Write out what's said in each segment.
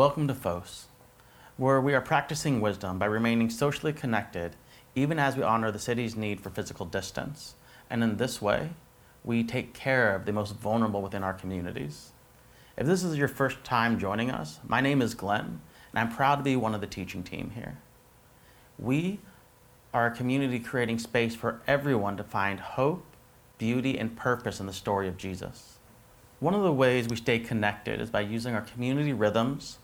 Welcome to FOS, where we are practicing wisdom by remaining socially connected even as we honor the city's need for physical distance. And in this way, we take care of the most vulnerable within our communities. If this is your first time joining us, my name is Glenn, and I'm proud to be one of the teaching team here. We are a community creating space for everyone to find hope, beauty, and purpose in the story of Jesus. One of the ways we stay connected is by using our community rhythms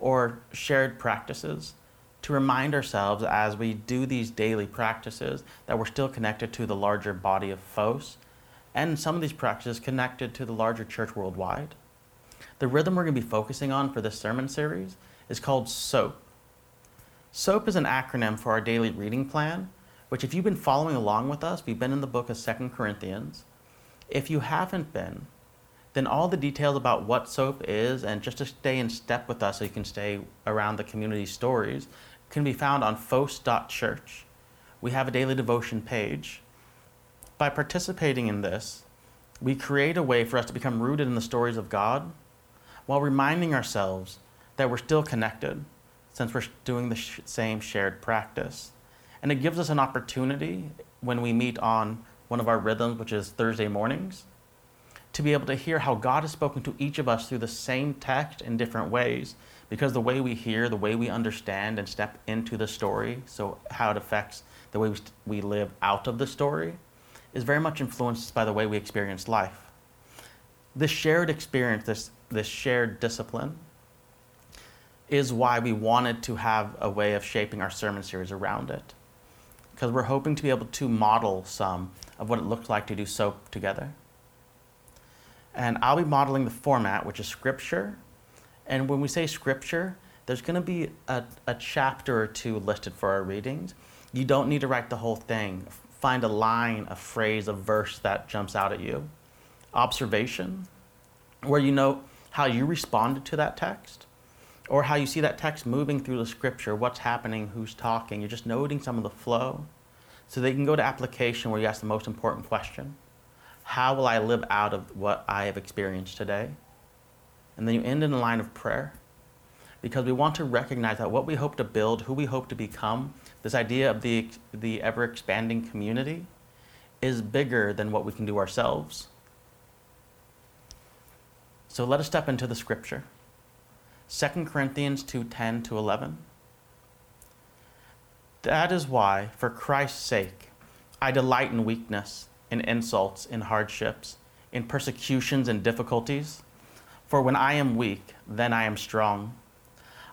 or shared practices to remind ourselves as we do these daily practices that we're still connected to the larger body of FOS and some of these practices connected to the larger church worldwide. The rhythm we're going to be focusing on for this sermon series is called SOAP. SOAP is an acronym for our daily reading plan, which, if you've been following along with us, we've been in the book of Second Corinthians. If you haven't been, then all the details about what SOAP is and just to stay in step with us so you can stay around the community stories can be found on fos.church. We have a daily devotion page. By participating in this, we create a way for us to become rooted in the stories of God while reminding ourselves that we're still connected since we're doing the sh- same shared practice. And it gives us an opportunity when we meet on one of our rhythms, which is Thursday mornings, to be able to hear how God has spoken to each of us through the same text in different ways. Because the way we hear, the way we understand and step into the story, so how it affects the way we, live out of the story, is very much influenced by the way we experience life. This shared experience, this, this shared discipline, is why we wanted to have a way of shaping our sermon series around it. Because we're hoping to be able to model some of what it looks like to do soap together. And I'll be modeling the format, which is scripture. And when we say scripture, there's going to be a, a chapter or two listed for our readings. You don't need to write the whole thing. Find a line, a phrase, a verse that jumps out at you. Observation, where you know how you responded to that text, or how you see that text moving through the scripture, what's happening, who's talking. You're just noting some of the flow. So they can go to application where you ask the most important question how will I live out of what I have experienced today? And then you end in a line of prayer because we want to recognize that what we hope to build, who we hope to become, this idea of the, the ever expanding community, is bigger than what we can do ourselves. So let us step into the scripture. 2 Corinthians 2:10 to 11. That is why, for Christ's sake, I delight in weakness in insults, in hardships, in persecutions and difficulties. For when I am weak, then I am strong.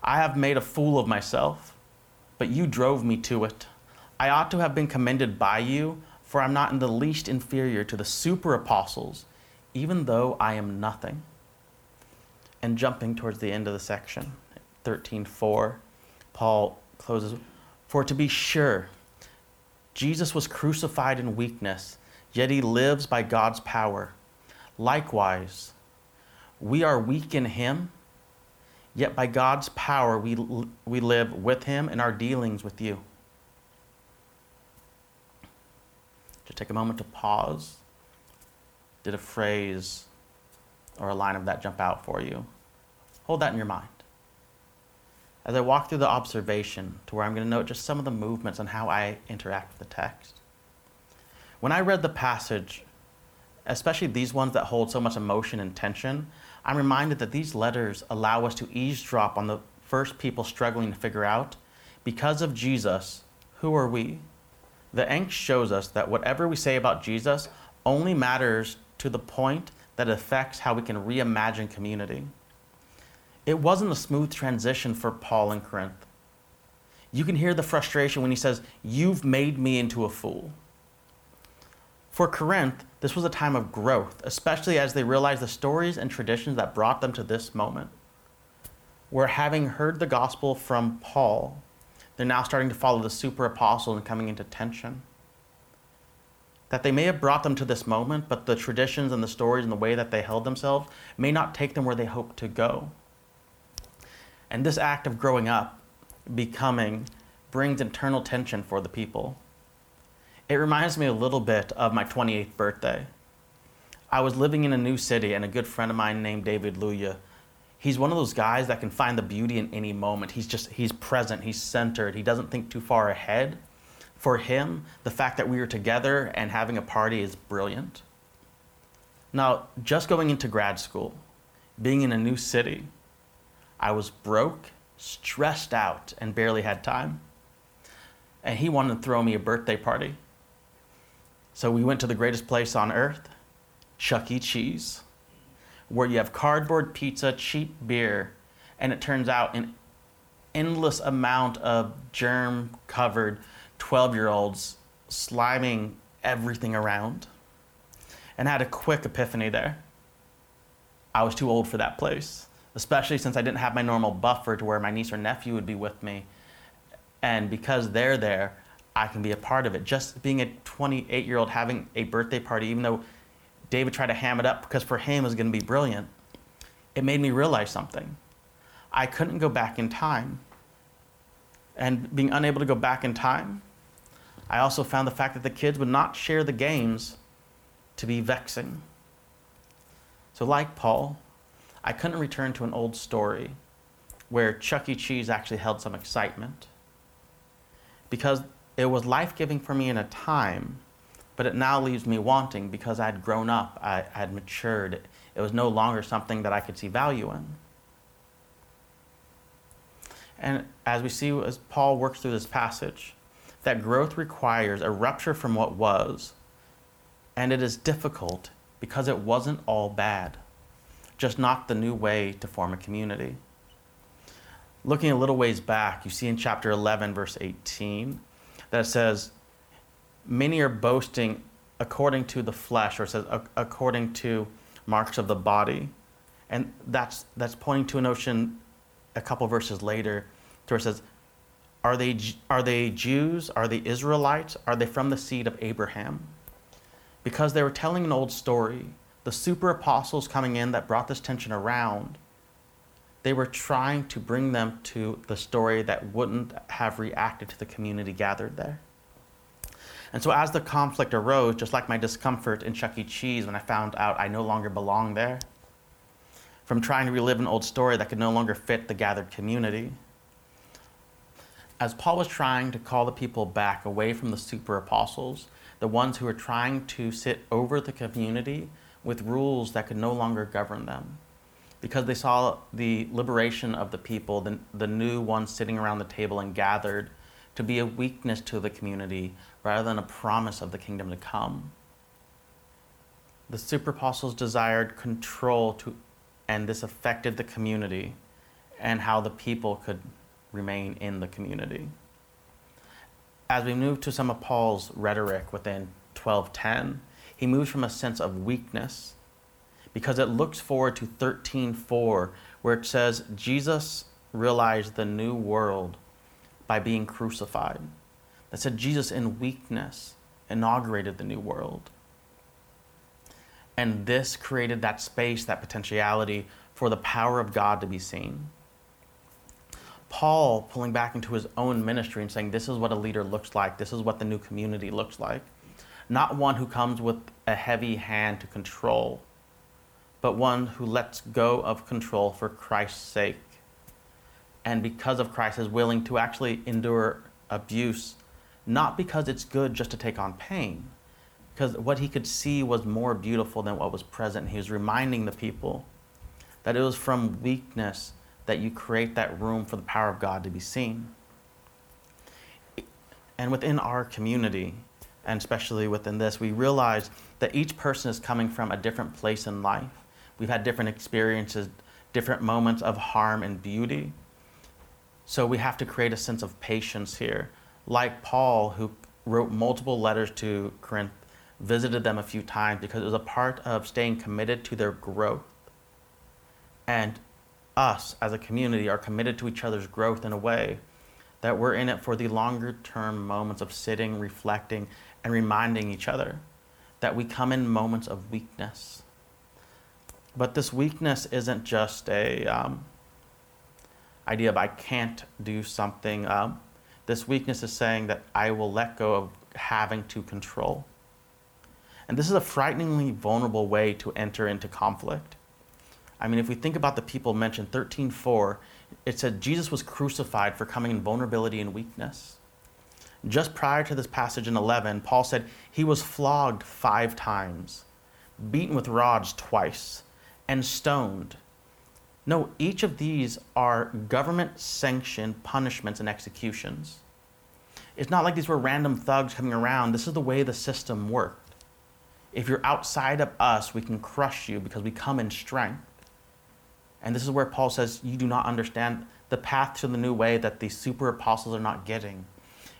I have made a fool of myself, but you drove me to it. I ought to have been commended by you, for I'm not in the least inferior to the super apostles, even though I am nothing. And jumping towards the end of the section, 13:4, Paul closes, "For to be sure, Jesus was crucified in weakness, yet he lives by God's power. Likewise, we are weak in him, yet by God's power we, we live with him in our dealings with you. Just take a moment to pause. Did a phrase or a line of that jump out for you? Hold that in your mind. As I walk through the observation to where I'm going to note just some of the movements and how I interact with the text. When I read the passage, especially these ones that hold so much emotion and tension, I'm reminded that these letters allow us to eavesdrop on the first people struggling to figure out, because of Jesus, who are we? The angst shows us that whatever we say about Jesus only matters to the point that it affects how we can reimagine community. It wasn't a smooth transition for Paul in Corinth. You can hear the frustration when he says, You've made me into a fool. For Corinth, this was a time of growth, especially as they realized the stories and traditions that brought them to this moment. Where having heard the gospel from Paul, they're now starting to follow the super apostle and coming into tension. That they may have brought them to this moment, but the traditions and the stories and the way that they held themselves may not take them where they hoped to go. And this act of growing up, becoming, brings internal tension for the people. It reminds me a little bit of my 28th birthday. I was living in a new city, and a good friend of mine named David Luya, He's one of those guys that can find the beauty in any moment. He's just, he's present, he's centered, he doesn't think too far ahead. For him, the fact that we are together and having a party is brilliant. Now, just going into grad school, being in a new city, I was broke, stressed out, and barely had time. And he wanted to throw me a birthday party. So we went to the greatest place on earth, Chuck E. Cheese, where you have cardboard pizza, cheap beer, and it turns out an endless amount of germ covered 12 year olds sliming everything around and I had a quick epiphany there. I was too old for that place, especially since I didn't have my normal buffer to where my niece or nephew would be with me. And because they're there, I can be a part of it. Just being a 28 year old having a birthday party, even though David tried to ham it up because for him it was going to be brilliant, it made me realize something. I couldn't go back in time. And being unable to go back in time, I also found the fact that the kids would not share the games to be vexing. So, like Paul, I couldn't return to an old story where Chuck E. Cheese actually held some excitement because it was life giving for me in a time, but it now leaves me wanting because I had grown up, I had matured. It was no longer something that I could see value in. And as we see as Paul works through this passage, that growth requires a rupture from what was and it is difficult because it wasn't all bad, just not the new way to form a community. Looking a little ways back, you see in chapter 11, verse 18, that says, Many are boasting according to the flesh, or it says according to marks of the body. And that's, that's pointing to a notion a couple verses later, where it says, are they, are they Jews? Are they Israelites? Are they from the seed of Abraham? because they were telling an old story. The super apostles coming in that brought this tension around, they were trying to bring them to the story that wouldn't have reacted to the community gathered there. And so, as the conflict arose, just like my discomfort in Chuck E. Cheese when I found out I no longer belonged there, from trying to relive an old story that could no longer fit the gathered community, as Paul was trying to call the people back away from the super apostles the ones who were trying to sit over the community with rules that could no longer govern them. Because they saw the liberation of the people, the, the new ones sitting around the table and gathered, to be a weakness to the community rather than a promise of the kingdom to come. The super apostles desired control to, and this affected the community and how the people could remain in the community as we move to some of Paul's rhetoric within 1210, he moves from a sense of weakness because it looks forward to 13:4 where it says Jesus realized the new world by being crucified. That said Jesus in weakness inaugurated the new world. And this created that space, that potentiality for the power of God to be seen. Paul pulling back into his own ministry and saying, This is what a leader looks like, this is what the new community looks like. Not one who comes with a heavy hand to control, but one who lets go of control for Christ's sake. And because of Christ, is willing to actually endure abuse, not because it's good just to take on pain, because what he could see was more beautiful than what was present. He was reminding the people that it was from weakness that you create that room for the power of God to be seen. And within our community, and especially within this, we realize that each person is coming from a different place in life. We've had different experiences, different moments of harm and beauty. So we have to create a sense of patience here. Like Paul, who wrote multiple letters to Corinth, visited them a few times because it was a part of staying committed to their growth. And us as a community are committed to each other's growth in a way that we're in it for the longer term moments of sitting, reflecting, and reminding each other that we come in moments of weakness. But this weakness isn't just a um, idea of I can't do something. Um, this weakness is saying that I will let go of having to control. And this is a frighteningly vulnerable way to enter into conflict I mean, if we think about the people mentioned, 13:4, it said Jesus was crucified for coming in vulnerability and weakness. Just prior to this passage in 11, Paul said he was flogged five times, beaten with rods twice, and stoned. No, each of these are government sanctioned punishments and executions. It's not like these were random thugs coming around. This is the way the system worked. If you're outside of us, we can crush you because we come in strength. And this is where Paul says, You do not understand the path to the new way that the super apostles are not getting,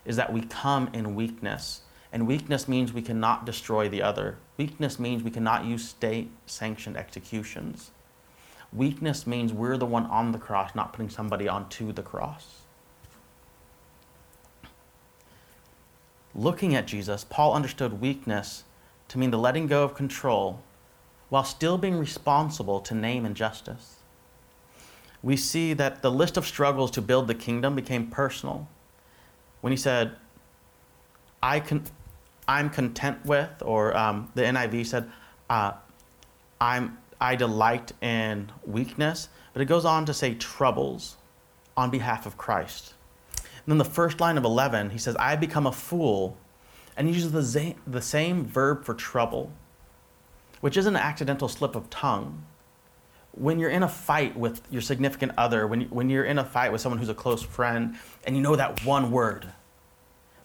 is that we come in weakness. And weakness means we cannot destroy the other. Weakness means we cannot use state sanctioned executions. Weakness means we're the one on the cross, not putting somebody onto the cross. Looking at Jesus, Paul understood weakness to mean the letting go of control while still being responsible to name and justice we see that the list of struggles to build the kingdom became personal. When he said, I can, I'm content with, or um, the NIV said, uh, I'm, I delight in weakness, but it goes on to say troubles on behalf of Christ. And then the first line of 11, he says, I become a fool, and he uses the, the same verb for trouble, which is an accidental slip of tongue when you're in a fight with your significant other, when, when you're in a fight with someone who's a close friend, and you know that one word,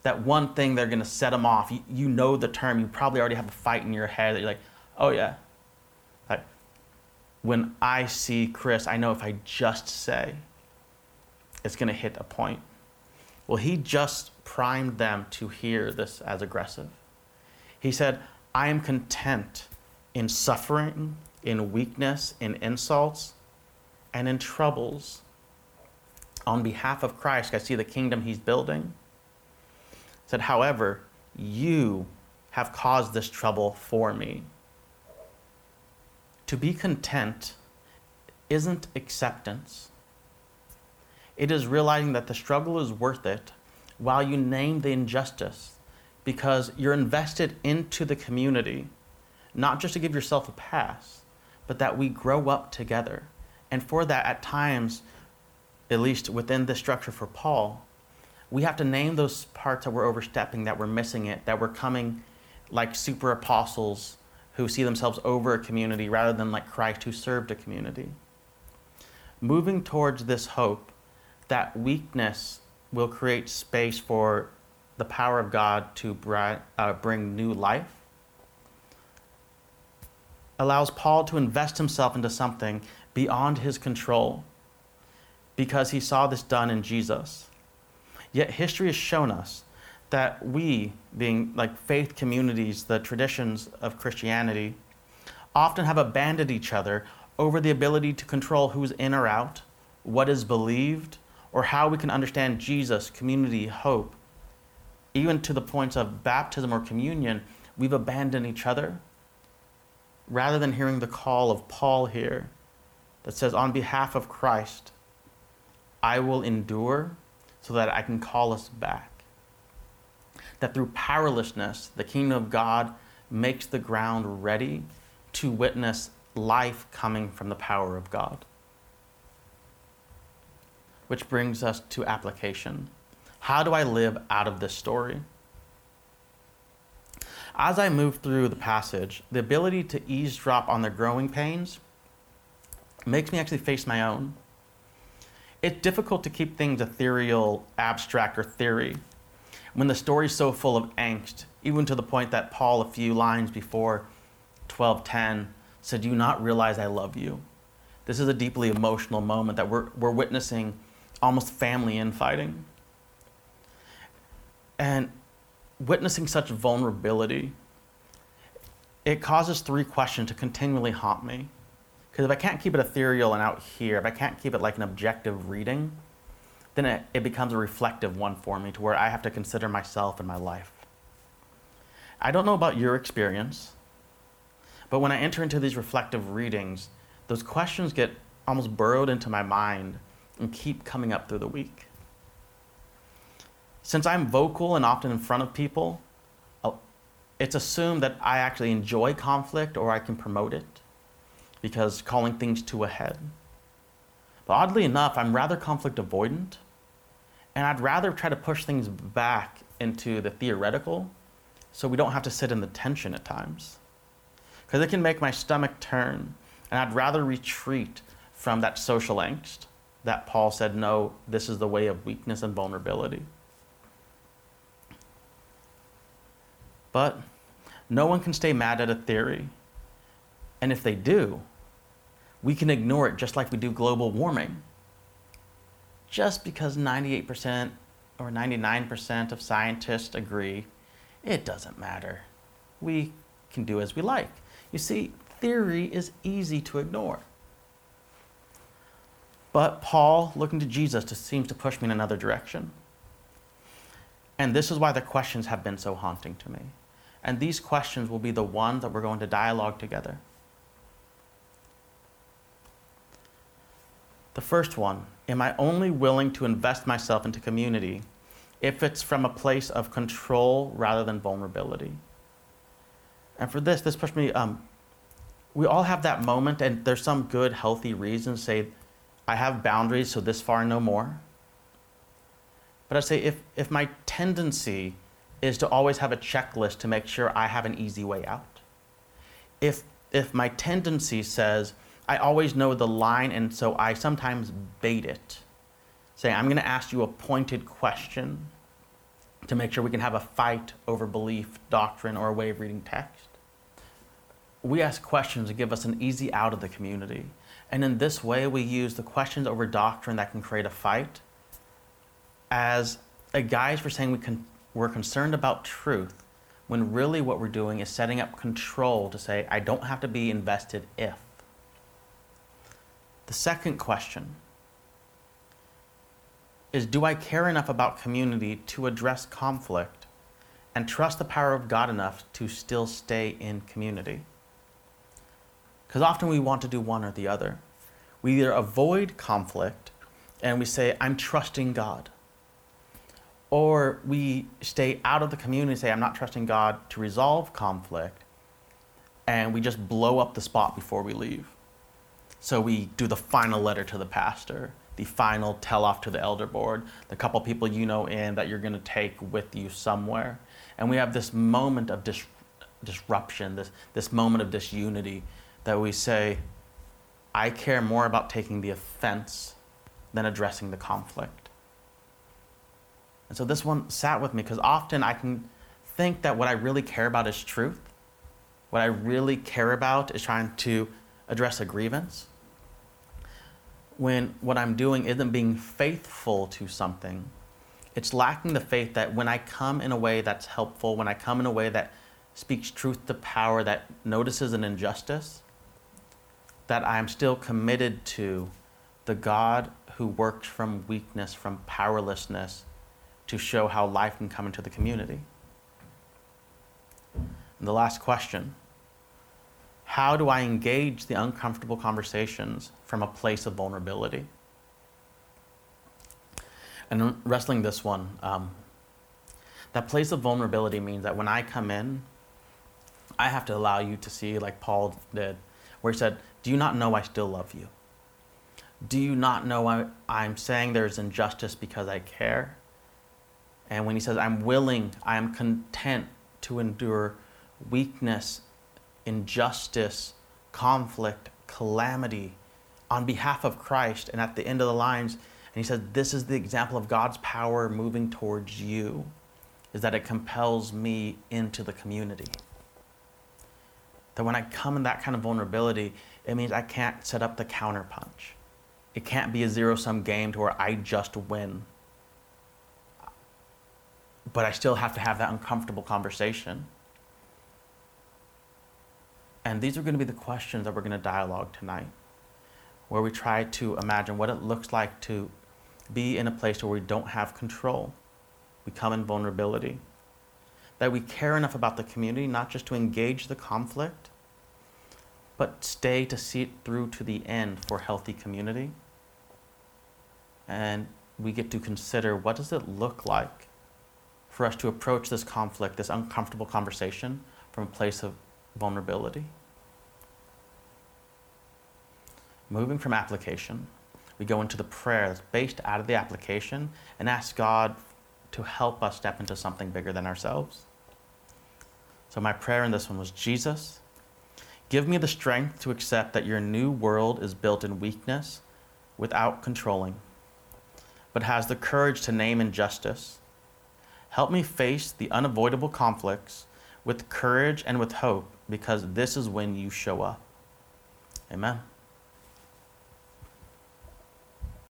that one thing they're going to set them off, you, you know the term, you probably already have a fight in your head that you're like, oh yeah. Like, when I see Chris, I know if I just say, it's going to hit a point. Well, he just primed them to hear this as aggressive. He said, I am content in suffering in weakness, in insults, and in troubles. On behalf of Christ, I see the kingdom he's building. Said, however, you have caused this trouble for me. To be content isn't acceptance. It is realizing that the struggle is worth it while you name the injustice because you're invested into the community, not just to give yourself a pass, but that we grow up together. And for that, at times, at least within the structure for Paul, we have to name those parts that we're overstepping, that we're missing it, that we're coming like super apostles who see themselves over a community rather than like Christ who served a community. Moving towards this hope that weakness will create space for the power of God to uh, bring new life allows Paul to invest himself into something beyond his control because he saw this done in Jesus. Yet history has shown us that we, being like faith communities, the traditions of Christianity, often have abandoned each other over the ability to control who's in or out, what is believed, or how we can understand Jesus, community, hope. Even to the points of baptism or communion, we've abandoned each other rather than hearing the call of Paul here that says, On behalf of Christ, I will endure so that I can call us back. That through powerlessness, the kingdom of God makes the ground ready to witness life coming from the power of God. Which brings us to application. How do I live out of this story? As I move through the passage, the ability to eavesdrop on their growing pains makes me actually face my own. It's difficult to keep things ethereal, abstract, or theory when the story's so full of angst, even to the point that Paul, a few lines before 1210, said, Do you not realize I love you? This is a deeply emotional moment that we're, we're witnessing almost family infighting. And witnessing such vulnerability, it causes three questions to continually haunt me. Because if I can't keep it ethereal and out here, if I can't keep it like an objective reading, then it, it becomes a reflective one for me to where I have to consider myself and my life. I don't know about your experience, but when I enter into these reflective readings, those questions get almost burrowed into my mind and keep coming up through the week. Since I'm vocal and often in front of people, uh, it's assumed that I actually enjoy conflict or I can promote it. Because calling things to a head. But oddly enough, I'm rather conflict avoidant, and I'd rather try to push things back into the theoretical so we don't have to sit in the tension at times. Because it can make my stomach turn, and I'd rather retreat from that social angst that Paul said, no, this is the way of weakness and vulnerability. But no one can stay mad at a theory. And if they do, we can ignore it just like we do global warming. Just because 98% or 99% of scientists agree, it doesn't matter. We can do as we like. You see, theory is easy to ignore. But Paul, looking to Jesus, just seems to push me in another direction. And this is why the questions have been so haunting to me. And these questions will be the ones that we're going to dialogue together. The first one Am I only willing to invest myself into community if it's from a place of control rather than vulnerability? And for this, this pushed me. Um, we all have that moment, and there's some good, healthy reasons. Say, I have boundaries, so this far, no more. But I say, if, if my tendency is to always have a checklist to make sure I have an easy way out, if, if my tendency says, I always know the line, and so I sometimes bait it, saying, I'm going to ask you a pointed question to make sure we can have a fight over belief, doctrine, or a way of reading text. We ask questions to give us an easy out of the community. And in this way, we use the questions over doctrine that can create a fight as a guise for saying we can, we're concerned about truth when really what we're doing is setting up control to say, I don't have to be invested if. The second question is Do I care enough about community to address conflict and trust the power of God enough to still stay in community? Because often we want to do one or the other. We either avoid conflict and we say, I'm trusting God. Or we stay out of the community and say, I'm not trusting God to resolve conflict. And we just blow up the spot before we leave. So we do the final letter to the pastor, the final tell off to the elder board, the couple people you know in that you're going to take with you somewhere. And we have this moment of dis- disruption, this, this moment of disunity that we say, I care more about taking the offense than addressing the conflict. And so this one sat with me because often I can think that what I really care about is truth. What I really care about is trying to address a grievance. When what I'm doing isn't being faithful to something, it's lacking the faith that when I come in a way that's helpful, when I come in a way that speaks truth to power, that notices an injustice, that I'm still committed to the God who works from weakness, from powerlessness, to show how life can come into the community. And the last question How do I engage the uncomfortable conversations from a place of vulnerability? And wrestling this one, um, that place of vulnerability means that when I come in, I have to allow you to see, like Paul did, where he said, do you not know I still love you? Do you not know I, I'm saying there's injustice because I care? And when he says, I'm willing, I am content to endure weakness, injustice, conflict, calamity on behalf of Christ. And at the end of the lines, and he says, This is the example of God's power moving towards you, is that it compels me into the community. That when I come in that kind of vulnerability, it means I can't set up the counterpunch. It can't be a zero sum game to where I just win. But I still have to have that uncomfortable conversation. And these are going to be the questions that we're going to dialogue tonight, where we try to imagine what it looks like to be in a place where we don't have control. We come in vulnerability. That we care enough about the community, not just to engage the conflict, but stay to see it through to the end for healthy community. And we get to consider what does it look like for us to approach this conflict, this uncomfortable conversation from a place of vulnerability. moving from application, we go into the prayer that's based out of the application and ask God to help us step into something bigger than ourselves. So, my prayer in this one was Jesus, give me the strength to accept that your new world is built in weakness without controlling, but has the courage to name injustice. Help me face the unavoidable conflicts with courage and with hope because this is when you show up. Amen.